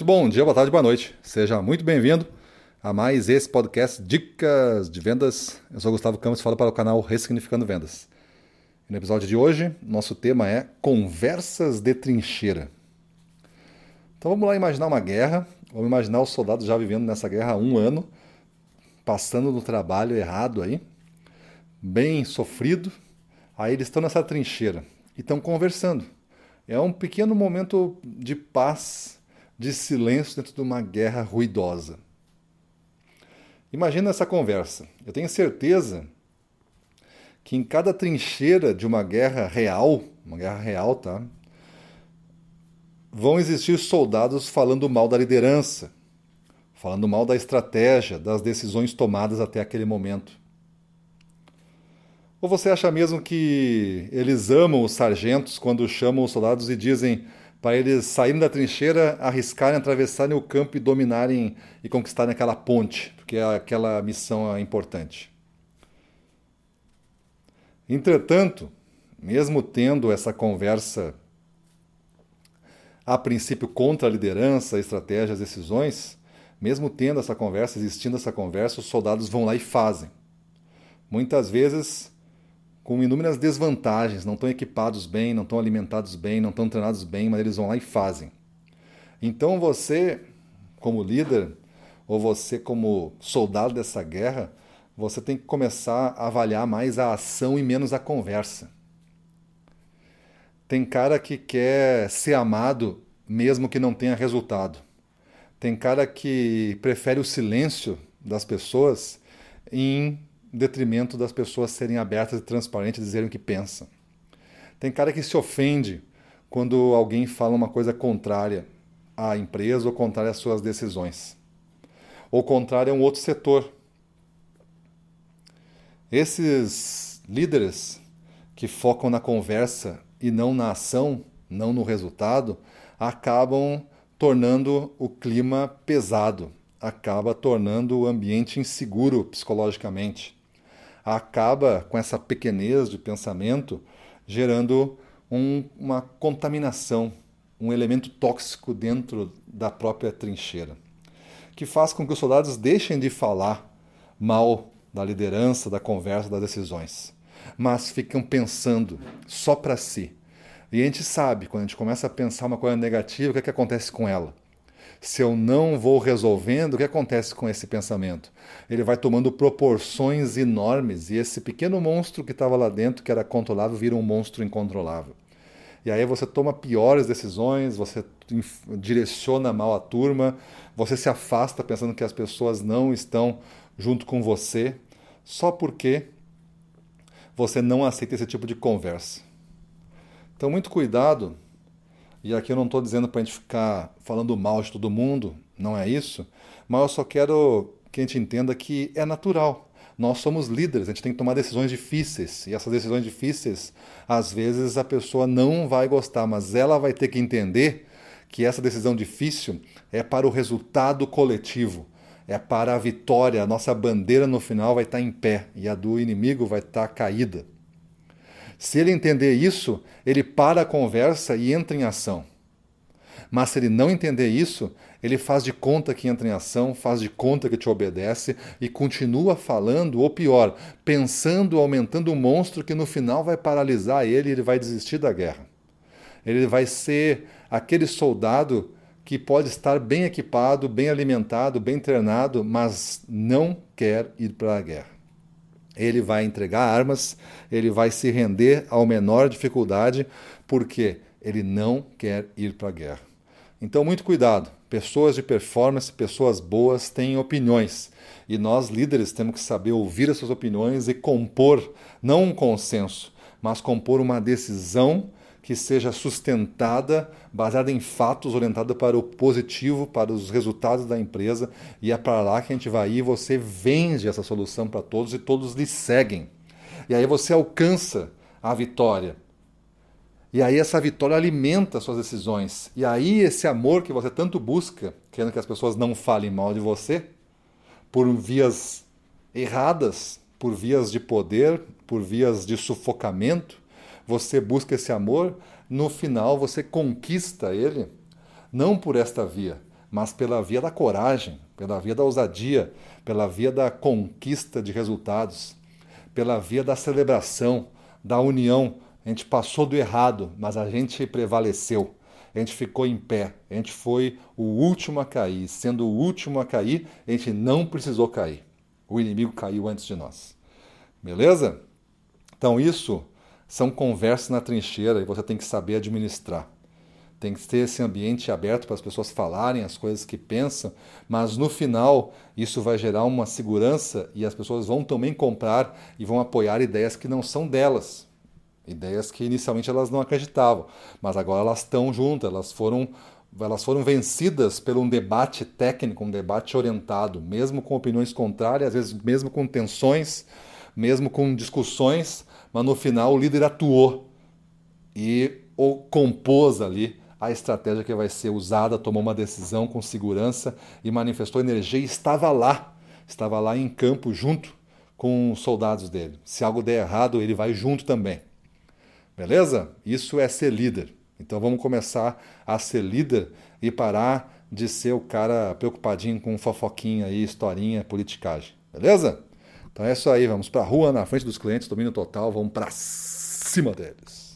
Muito bom dia, boa tarde, boa noite. Seja muito bem-vindo a mais esse podcast Dicas de Vendas. Eu sou Gustavo Campos e falo para o canal Ressignificando Vendas. no episódio de hoje, nosso tema é Conversas de Trincheira. Então vamos lá imaginar uma guerra. Vamos imaginar os soldados já vivendo nessa guerra há um ano, passando no trabalho errado aí, bem sofrido. Aí eles estão nessa trincheira e estão conversando. É um pequeno momento de paz de silêncio dentro de uma guerra ruidosa. Imagina essa conversa. Eu tenho certeza que em cada trincheira de uma guerra real, uma guerra real, tá? Vão existir soldados falando mal da liderança, falando mal da estratégia, das decisões tomadas até aquele momento. Ou você acha mesmo que eles amam os sargentos quando chamam os soldados e dizem para eles saírem da trincheira, arriscarem, atravessarem o campo e dominarem e conquistarem aquela ponte, porque aquela missão é importante. Entretanto, mesmo tendo essa conversa a princípio contra a liderança, a estratégia, as decisões, mesmo tendo essa conversa, existindo essa conversa, os soldados vão lá e fazem. Muitas vezes com inúmeras desvantagens, não estão equipados bem, não estão alimentados bem, não estão treinados bem, mas eles vão lá e fazem. Então você, como líder, ou você como soldado dessa guerra, você tem que começar a avaliar mais a ação e menos a conversa. Tem cara que quer ser amado mesmo que não tenha resultado. Tem cara que prefere o silêncio das pessoas em detrimento das pessoas serem abertas e transparentes e dizerem o que pensam. Tem cara que se ofende quando alguém fala uma coisa contrária à empresa ou contrária às suas decisões. Ou contrária a um outro setor. Esses líderes que focam na conversa e não na ação, não no resultado, acabam tornando o clima pesado, acaba tornando o ambiente inseguro psicologicamente acaba com essa pequenez de pensamento gerando um, uma contaminação, um elemento tóxico dentro da própria trincheira, que faz com que os soldados deixem de falar mal da liderança, da conversa, das decisões, mas ficam pensando só para si. E a gente sabe, quando a gente começa a pensar uma coisa negativa, o que, é que acontece com ela? Se eu não vou resolvendo, o que acontece com esse pensamento? Ele vai tomando proporções enormes e esse pequeno monstro que estava lá dentro, que era controlável, vira um monstro incontrolável. E aí você toma piores decisões, você direciona mal a turma, você se afasta pensando que as pessoas não estão junto com você, só porque você não aceita esse tipo de conversa. Então, muito cuidado e aqui eu não estou dizendo para a gente ficar falando mal de todo mundo, não é isso, mas eu só quero que a gente entenda que é natural. Nós somos líderes, a gente tem que tomar decisões difíceis. E essas decisões difíceis, às vezes a pessoa não vai gostar, mas ela vai ter que entender que essa decisão difícil é para o resultado coletivo, é para a vitória. A nossa bandeira no final vai estar em pé e a do inimigo vai estar caída. Se ele entender isso, ele para a conversa e entra em ação. Mas se ele não entender isso, ele faz de conta que entra em ação, faz de conta que te obedece e continua falando, ou pior, pensando, aumentando um monstro que no final vai paralisar ele e ele vai desistir da guerra. Ele vai ser aquele soldado que pode estar bem equipado, bem alimentado, bem treinado, mas não quer ir para a guerra ele vai entregar armas, ele vai se render ao menor dificuldade, porque ele não quer ir para a guerra. Então, muito cuidado. Pessoas de performance, pessoas boas têm opiniões. E nós, líderes, temos que saber ouvir essas opiniões e compor, não um consenso, mas compor uma decisão que seja sustentada, baseada em fatos, orientada para o positivo, para os resultados da empresa, e é para lá que a gente vai e você vende essa solução para todos e todos lhe seguem. E aí você alcança a vitória. E aí essa vitória alimenta suas decisões. E aí esse amor que você tanto busca, querendo que as pessoas não falem mal de você, por vias erradas, por vias de poder, por vias de sufocamento, você busca esse amor, no final você conquista ele, não por esta via, mas pela via da coragem, pela via da ousadia, pela via da conquista de resultados, pela via da celebração, da união. A gente passou do errado, mas a gente prevaleceu. A gente ficou em pé, a gente foi o último a cair. Sendo o último a cair, a gente não precisou cair. O inimigo caiu antes de nós. Beleza? Então, isso são conversas na trincheira e você tem que saber administrar. Tem que ter esse ambiente aberto para as pessoas falarem as coisas que pensam, mas no final isso vai gerar uma segurança e as pessoas vão também comprar e vão apoiar ideias que não são delas. Ideias que inicialmente elas não acreditavam, mas agora elas estão juntas, elas foram elas foram vencidas por um debate técnico, um debate orientado, mesmo com opiniões contrárias, às vezes mesmo com tensões, mesmo com discussões, mas no final o líder atuou e compôs ali a estratégia que vai ser usada, tomou uma decisão com segurança e manifestou energia e estava lá, estava lá em campo junto com os soldados dele. Se algo der errado, ele vai junto também. Beleza? Isso é ser líder. Então vamos começar a ser líder e parar de ser o cara preocupadinho com fofoquinha aí, historinha, politicagem. Beleza? Então é isso aí, vamos para a rua, na frente dos clientes, domínio total, vamos para cima deles.